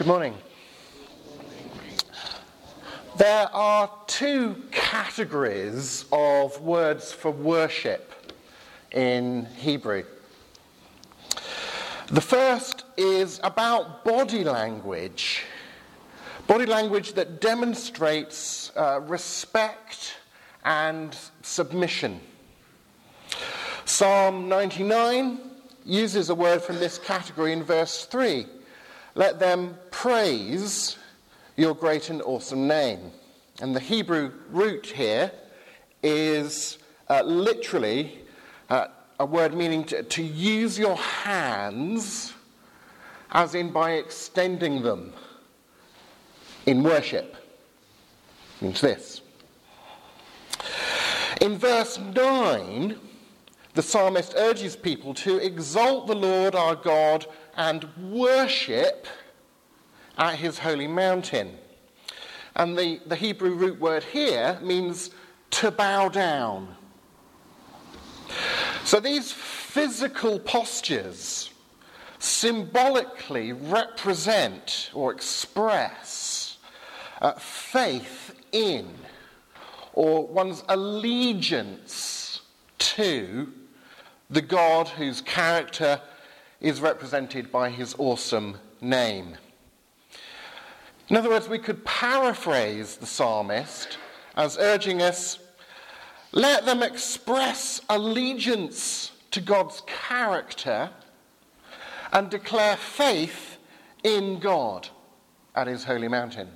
Good morning. There are two categories of words for worship in Hebrew. The first is about body language, body language that demonstrates uh, respect and submission. Psalm 99 uses a word from this category in verse 3. Let them praise your great and awesome name. And the Hebrew root here is uh, literally uh, a word meaning to, to use your hands, as in by extending them in worship. It means this. In verse 9, the psalmist urges people to exalt the Lord our God and worship at his holy mountain. And the, the Hebrew root word here means to bow down. So these physical postures symbolically represent or express uh, faith in or one's allegiance to the God whose character is represented by his awesome name. In other words, we could paraphrase the psalmist as urging us let them express allegiance to God's character and declare faith in God at his holy mountain.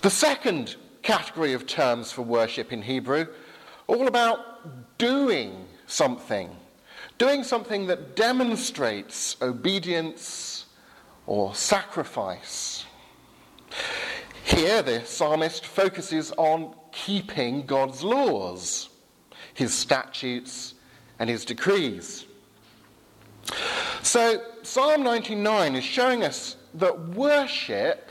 The second category of terms for worship in Hebrew, all about doing something doing something that demonstrates obedience or sacrifice. Here, the psalmist focuses on keeping God's laws, his statutes, and his decrees. So, Psalm 99 is showing us that worship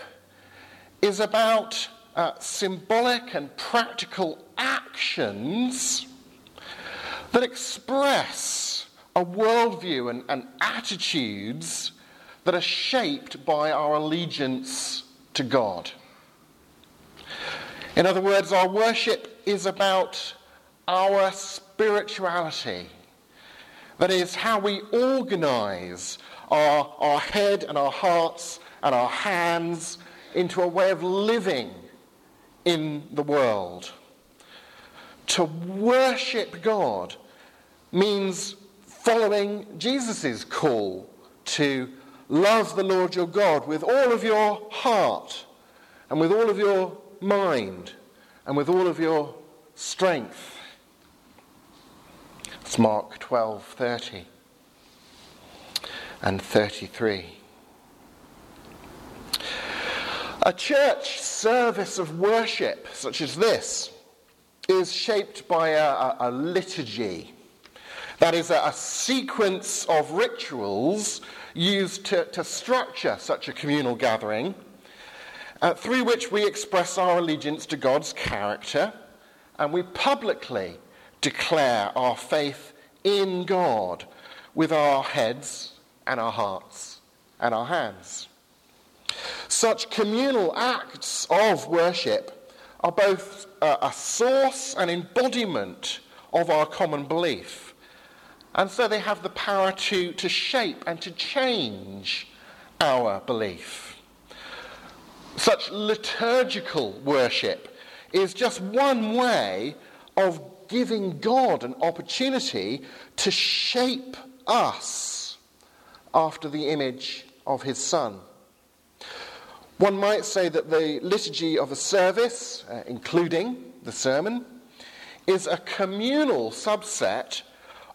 is about uh, symbolic and practical actions that express a worldview and, and attitudes that are shaped by our allegiance to God. In other words, our worship is about our spirituality. That is, how we organize our, our head and our hearts and our hands into a way of living in the world. To worship God means following Jesus' call to love the Lord your God with all of your heart and with all of your mind and with all of your strength. It's Mark 12:30 and 33. A church service of worship such as this is shaped by a, a, a liturgy that is a, a sequence of rituals used to, to structure such a communal gathering, uh, through which we express our allegiance to God's character and we publicly declare our faith in God with our heads and our hearts and our hands. Such communal acts of worship are both a source and embodiment of our common belief and so they have the power to, to shape and to change our belief. Such liturgical worship is just one way of giving God an opportunity to shape us after the image of his Son. One might say that the liturgy of a service, uh, including the sermon, is a communal subset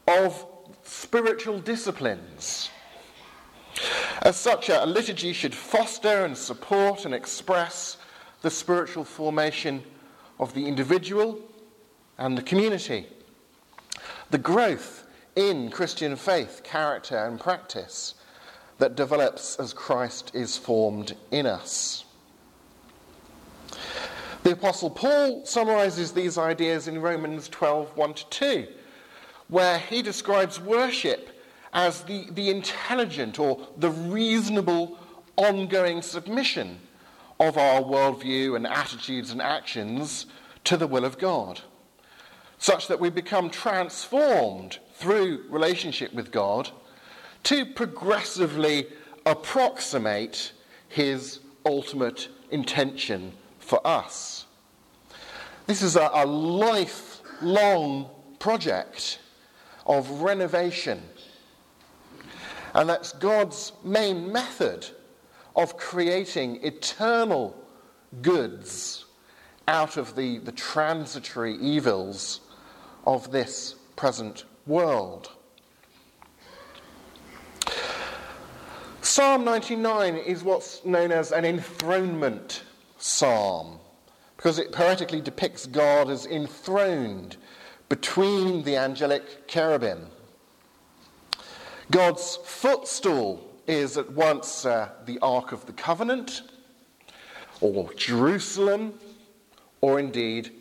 of spiritual disciplines. As such, a liturgy should foster and support and express the spiritual formation of the individual and the community, the growth in Christian faith, character, and practice that develops as Christ is formed in us. The Apostle Paul summarizes these ideas in Romans 12 1 2 where he describes worship as the, the intelligent or the reasonable ongoing submission of our worldview and attitudes and actions to the will of God, such that we become transformed through relationship with God to progressively approximate his ultimate intention for us. This is a, a lifelong project of renovation. And that's God's main method of creating eternal goods out of the, the transitory evils of this present world. Psalm 99 is what's known as an enthronement psalm because it poetically depicts God as enthroned between the angelic cherubim. God's footstool is at once uh, the Ark of the Covenant, or Jerusalem, or indeed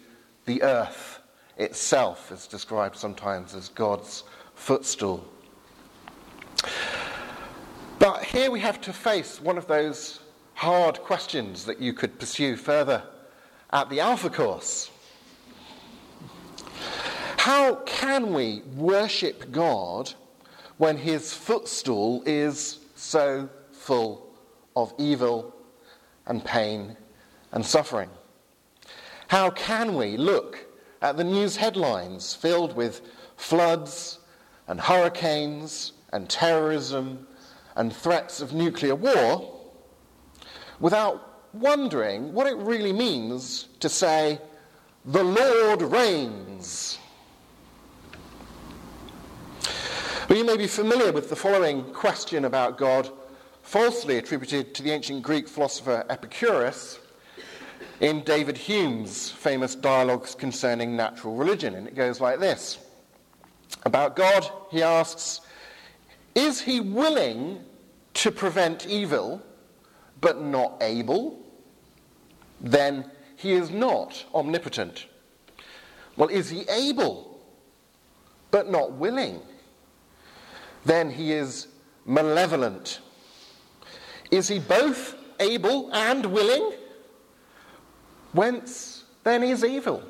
the earth itself is described sometimes as God's footstool. But here we have to face one of those hard questions that you could pursue further at the Alpha course. How can we worship God when his footstool is so full of evil and pain and suffering? How can we look at the news headlines filled with floods and hurricanes and terrorism and threats of nuclear war without wondering what it really means to say, The Lord reigns. But you may be familiar with the following question about God, falsely attributed to the ancient Greek philosopher Epicurus in David Hume's famous dialogues concerning natural religion. And it goes like this About God, he asks, Is he willing to prevent evil, but not able? Then he is not omnipotent. Well, is he able, but not willing? Then he is malevolent. Is he both able and willing? Whence then is evil?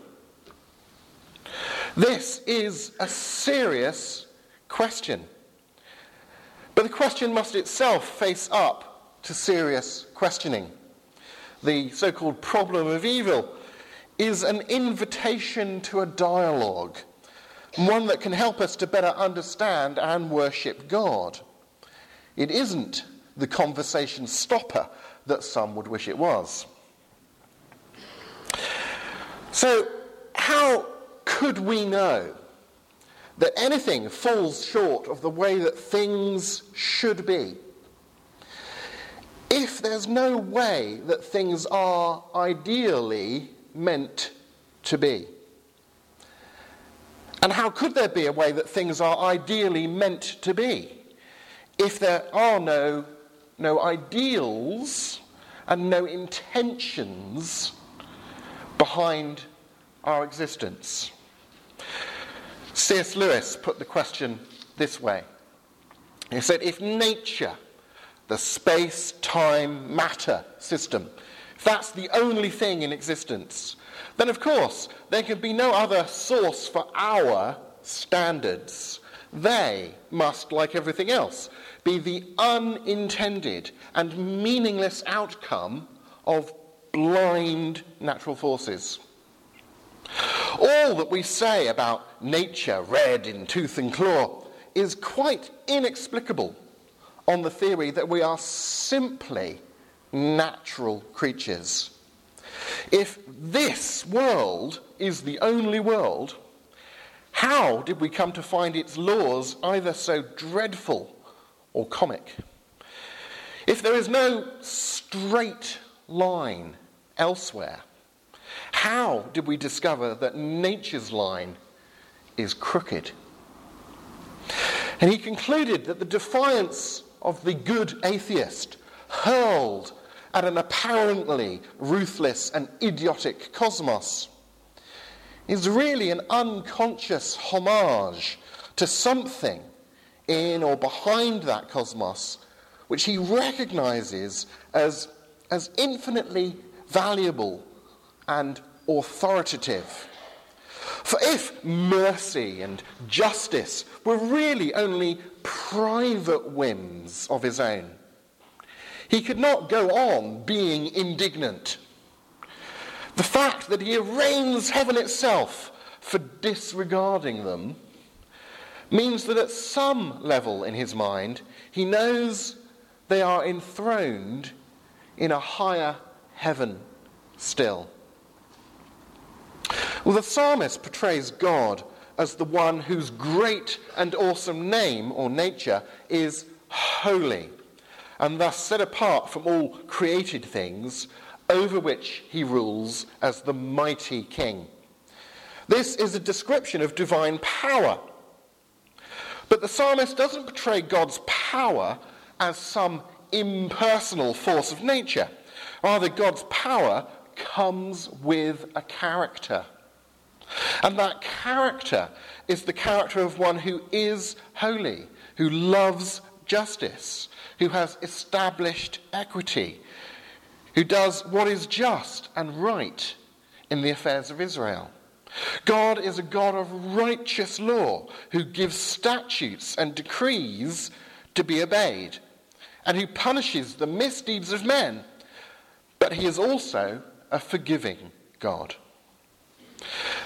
This is a serious question. But the question must itself face up to serious questioning. The so called problem of evil is an invitation to a dialogue, one that can help us to better understand and worship God. It isn't the conversation stopper that some would wish it was. So, how could we know that anything falls short of the way that things should be? If there's no way that things are ideally meant to be. And how could there be a way that things are ideally meant to be if there are no, no ideals and no intentions behind our existence. C.S. Lewis put the question this way He said, If nature, the space time matter system, if that's the only thing in existence, then of course there can be no other source for our standards. They must, like everything else, be the unintended and meaningless outcome of blind natural forces. All that we say about nature, red in tooth and claw, is quite inexplicable on the theory that we are simply natural creatures. If this world is the only world, how did we come to find its laws either so dreadful or comic? If there is no straight line elsewhere, how did we discover that nature's line is crooked? And he concluded that the defiance of the good atheist hurled at an apparently ruthless and idiotic cosmos is really an unconscious homage to something in or behind that cosmos, which he recognizes as, as infinitely valuable and authoritative. For if mercy and justice were really only private whims of his own, he could not go on being indignant. The fact that he arraigns heaven itself for disregarding them means that at some level in his mind, he knows they are enthroned in a higher heaven still. Well, the psalmist portrays God as the one whose great and awesome name or nature is holy, and thus set apart from all created things, over which he rules as the mighty king. This is a description of divine power. But the psalmist doesn't portray God's power as some impersonal force of nature. Rather, God's power comes with a character. And that character is the character of one who is holy, who loves justice, who has established equity, who does what is just and right in the affairs of Israel. God is a God of righteous law who gives statutes and decrees to be obeyed and who punishes the misdeeds of men. But he is also a forgiving God.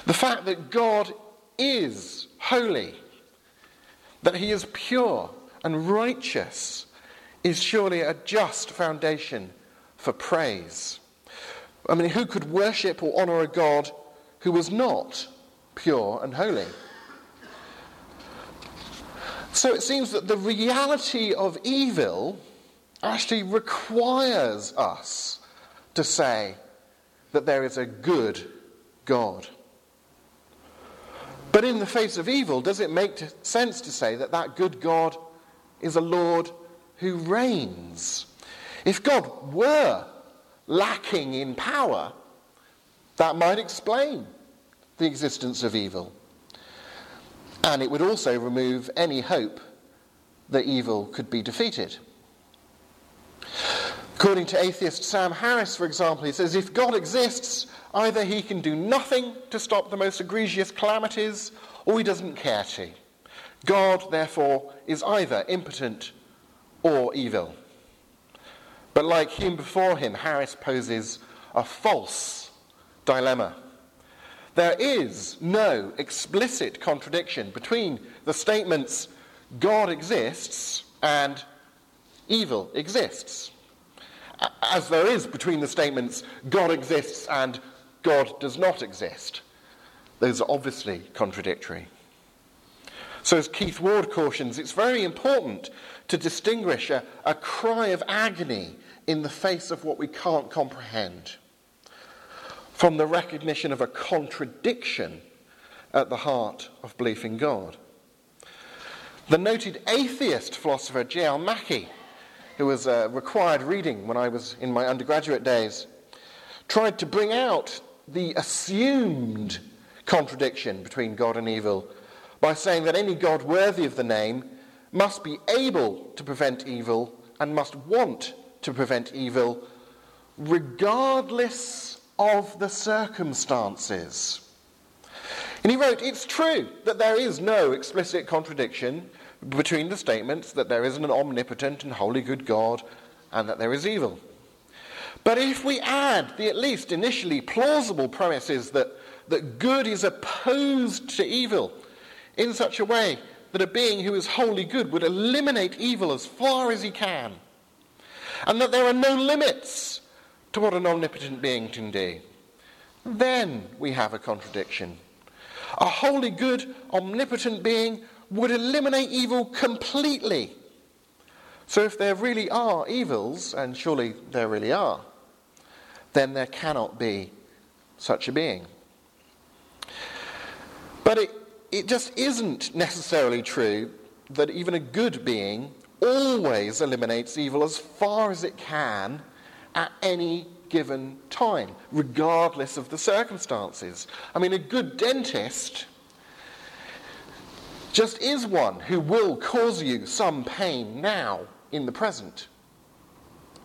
The fact that God is holy, that he is pure and righteous, is surely a just foundation for praise. I mean, who could worship or honour a God who was not pure and holy? So it seems that the reality of evil actually requires us to say that there is a good God. But in the face of evil, does it make sense to say that that good God is a Lord who reigns? If God were lacking in power, that might explain the existence of evil. And it would also remove any hope that evil could be defeated. According to atheist Sam Harris, for example, he says if God exists, either he can do nothing to stop the most egregious calamities, or he doesn't care to. God, therefore, is either impotent or evil. But like Hume before him, Harris poses a false dilemma. There is no explicit contradiction between the statements God exists and evil exists as there is between the statements God exists and God does not exist. Those are obviously contradictory. So, as Keith Ward cautions, it's very important to distinguish a, a cry of agony in the face of what we can't comprehend from the recognition of a contradiction at the heart of belief in God. The noted atheist philosopher J.L. Mackie who was required reading when I was in my undergraduate days, tried to bring out the assumed contradiction between God and evil by saying that any God worthy of the name must be able to prevent evil and must want to prevent evil regardless of the circumstances. And he wrote, It's true that there is no explicit contradiction between the statements that there is an omnipotent and wholly good God and that there is evil. But if we add the at least initially plausible premises that, that good is opposed to evil in such a way that a being who is wholly good would eliminate evil as far as he can, and that there are no limits to what an omnipotent being can do, then we have a contradiction. A wholly good, omnipotent being would eliminate evil completely. So, if there really are evils, and surely there really are, then there cannot be such a being. But it, it just isn't necessarily true that even a good being always eliminates evil as far as it can at any given time, regardless of the circumstances. I mean, a good dentist just is one who will cause you some pain now in the present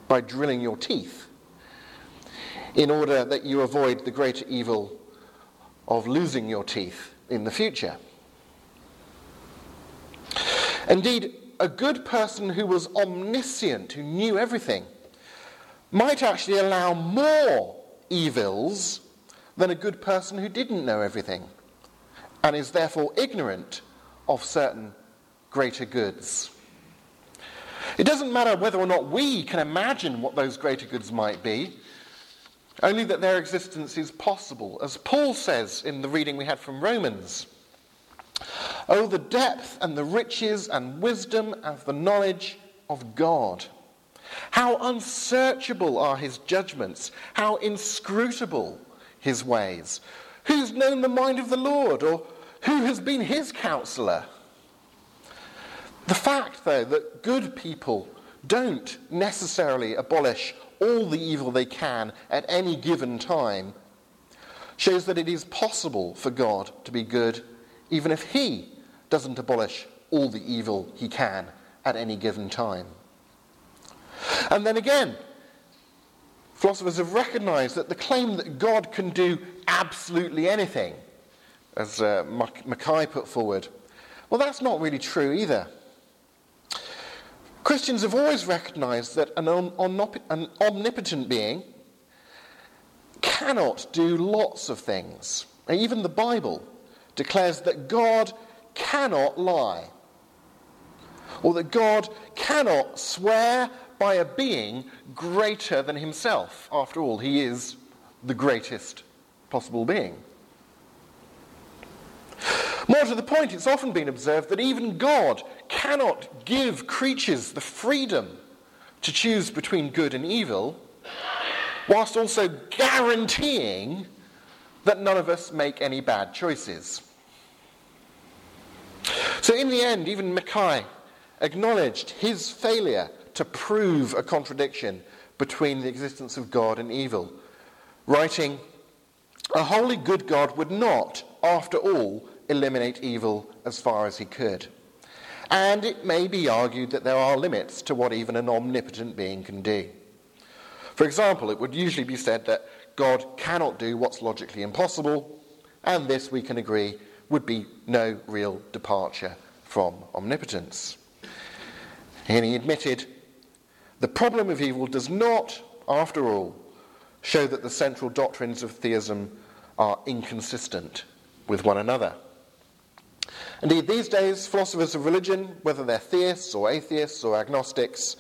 by drilling your teeth in order that you avoid the greater evil of losing your teeth in the future. Indeed, a good person who was omniscient, who knew everything, might actually allow more evils than a good person who didn't know everything and is therefore ignorant of certain greater goods. It doesn't matter whether or not we can imagine what those greater goods might be, only that their existence is possible. As Paul says in the reading we had from Romans Oh, the depth and the riches and wisdom of the knowledge of God. How unsearchable are his judgments, how inscrutable his ways. Who's known the mind of the Lord, or who has been his counselor? The fact, though, that good people don't necessarily abolish all the evil they can at any given time shows that it is possible for God to be good even if he doesn't abolish all the evil he can at any given time. And then again, philosophers have recognized that the claim that God can do absolutely anything, as uh, Mackie put forward, well, that's not really true either. Christians have always recognized that an, an omnipotent being cannot do lots of things. Even the Bible declares that God cannot lie, or that God cannot swear by a being greater than himself. After all, he is the greatest possible being. More to the point, it's often been observed that even God cannot give creatures the freedom to choose between good and evil, whilst also guaranteeing that none of us make any bad choices. So, in the end, even Mackie acknowledged his failure to prove a contradiction between the existence of God and evil, writing, A wholly good God would not, after all, eliminate evil as far as he could. And it may be argued that there are limits to what even an omnipotent being can do. For example, it would usually be said that God cannot do what's logically impossible, and this, we can agree, would be no real departure from omnipotence. And he admitted the problem of evil does not, after all, show that the central doctrines of theism are inconsistent with one another. Indeed, these days, philosophers of religion, whether they're theists or atheists or agnostics,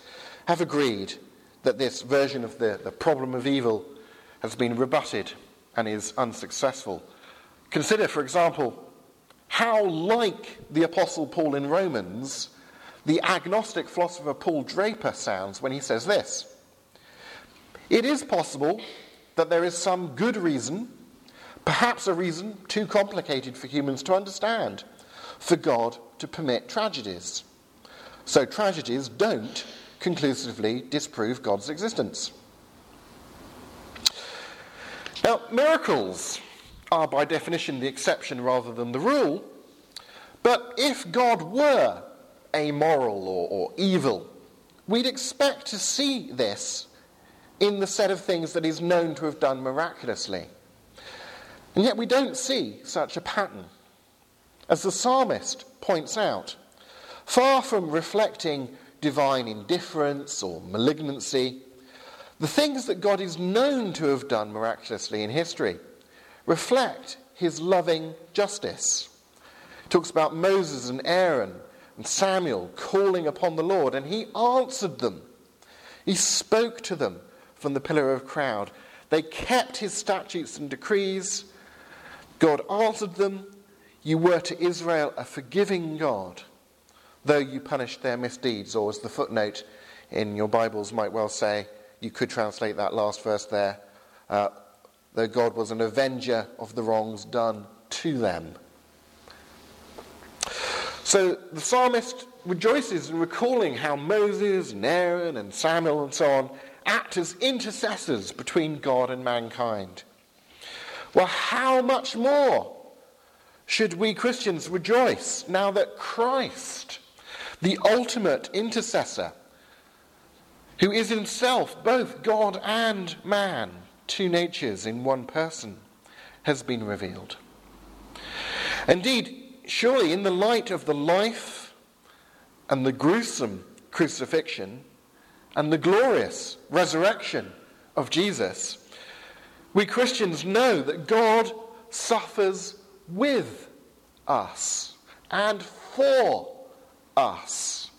have agreed that this version of the, the problem of evil has been rebutted and is unsuccessful. Consider, for example, how like the Apostle Paul in Romans the agnostic philosopher Paul Draper sounds when he says this It is possible that there is some good reason, perhaps a reason too complicated for humans to understand, for God to permit tragedies. So tragedies don't conclusively disprove God's existence. Now, miracles are by definition the exception rather than the rule, but if God were amoral or, or evil, we'd expect to see this in the set of things that he's known to have done miraculously. And yet we don't see such a pattern. As the psalmist points out, far from reflecting divine indifference or malignancy, the things that God is known to have done miraculously in history reflect his loving justice. He talks about Moses and Aaron and Samuel calling upon the Lord, and he answered them. He spoke to them from the pillar of cloud. They kept his statutes and decrees. God answered them you were to Israel a forgiving God, though you punished their misdeeds, or as the footnote in your Bibles might well say, you could translate that last verse there, uh, though God was an avenger of the wrongs done to them. So the psalmist rejoices in recalling how Moses and Aaron and Samuel and so on act as intercessors between God and mankind. Well, how much more should we Christians rejoice now that Christ, the ultimate intercessor, who is himself both God and man, two natures in one person, has been revealed? Indeed, surely in the light of the life and the gruesome crucifixion and the glorious resurrection of Jesus, we Christians know that God suffers with us and for us.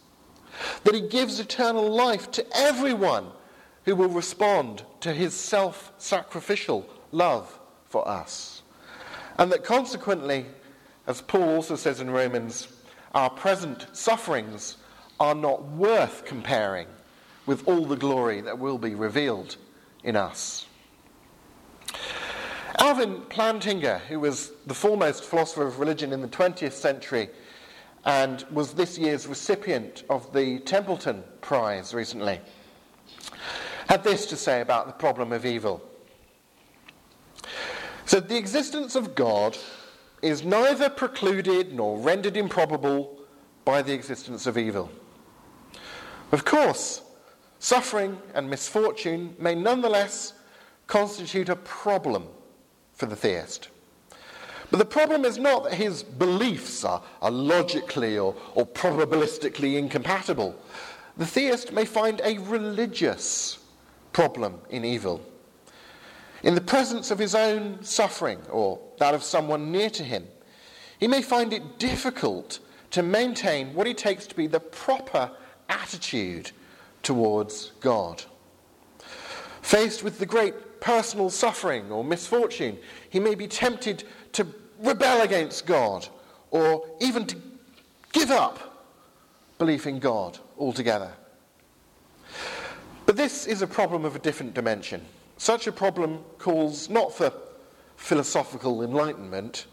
That he gives eternal life to everyone who will respond to his self sacrificial love for us. And that consequently, as Paul also says in Romans, our present sufferings are not worth comparing with all the glory that will be revealed in us. Alvin Plantinga, who was the foremost philosopher of religion in the 20th century and was this year's recipient of the Templeton Prize recently, had this to say about the problem of evil. So, the existence of God is neither precluded nor rendered improbable by the existence of evil. Of course, suffering and misfortune may nonetheless constitute a problem for the theist. But the problem is not that his beliefs are, are logically or, or probabilistically incompatible. The theist may find a religious problem in evil. In the presence of his own suffering or that of someone near to him, he may find it difficult to maintain what he takes to be the proper attitude towards God. Faced with the great personal suffering or misfortune, he may be tempted to rebel against God or even to give up belief in God altogether. But this is a problem of a different dimension. Such a problem calls not for philosophical enlightenment,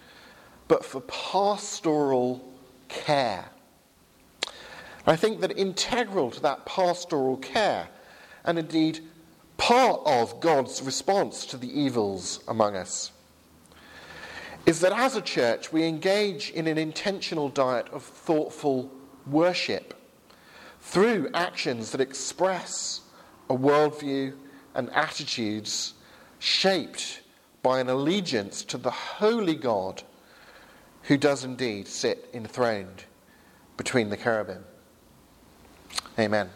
but for pastoral care. I think that integral to that pastoral care, and indeed part of God's response to the evils among us, is that as a church we engage in an intentional diet of thoughtful worship through actions that express a worldview and attitudes shaped by an allegiance to the holy God who does indeed sit enthroned between the cherubim. Amen.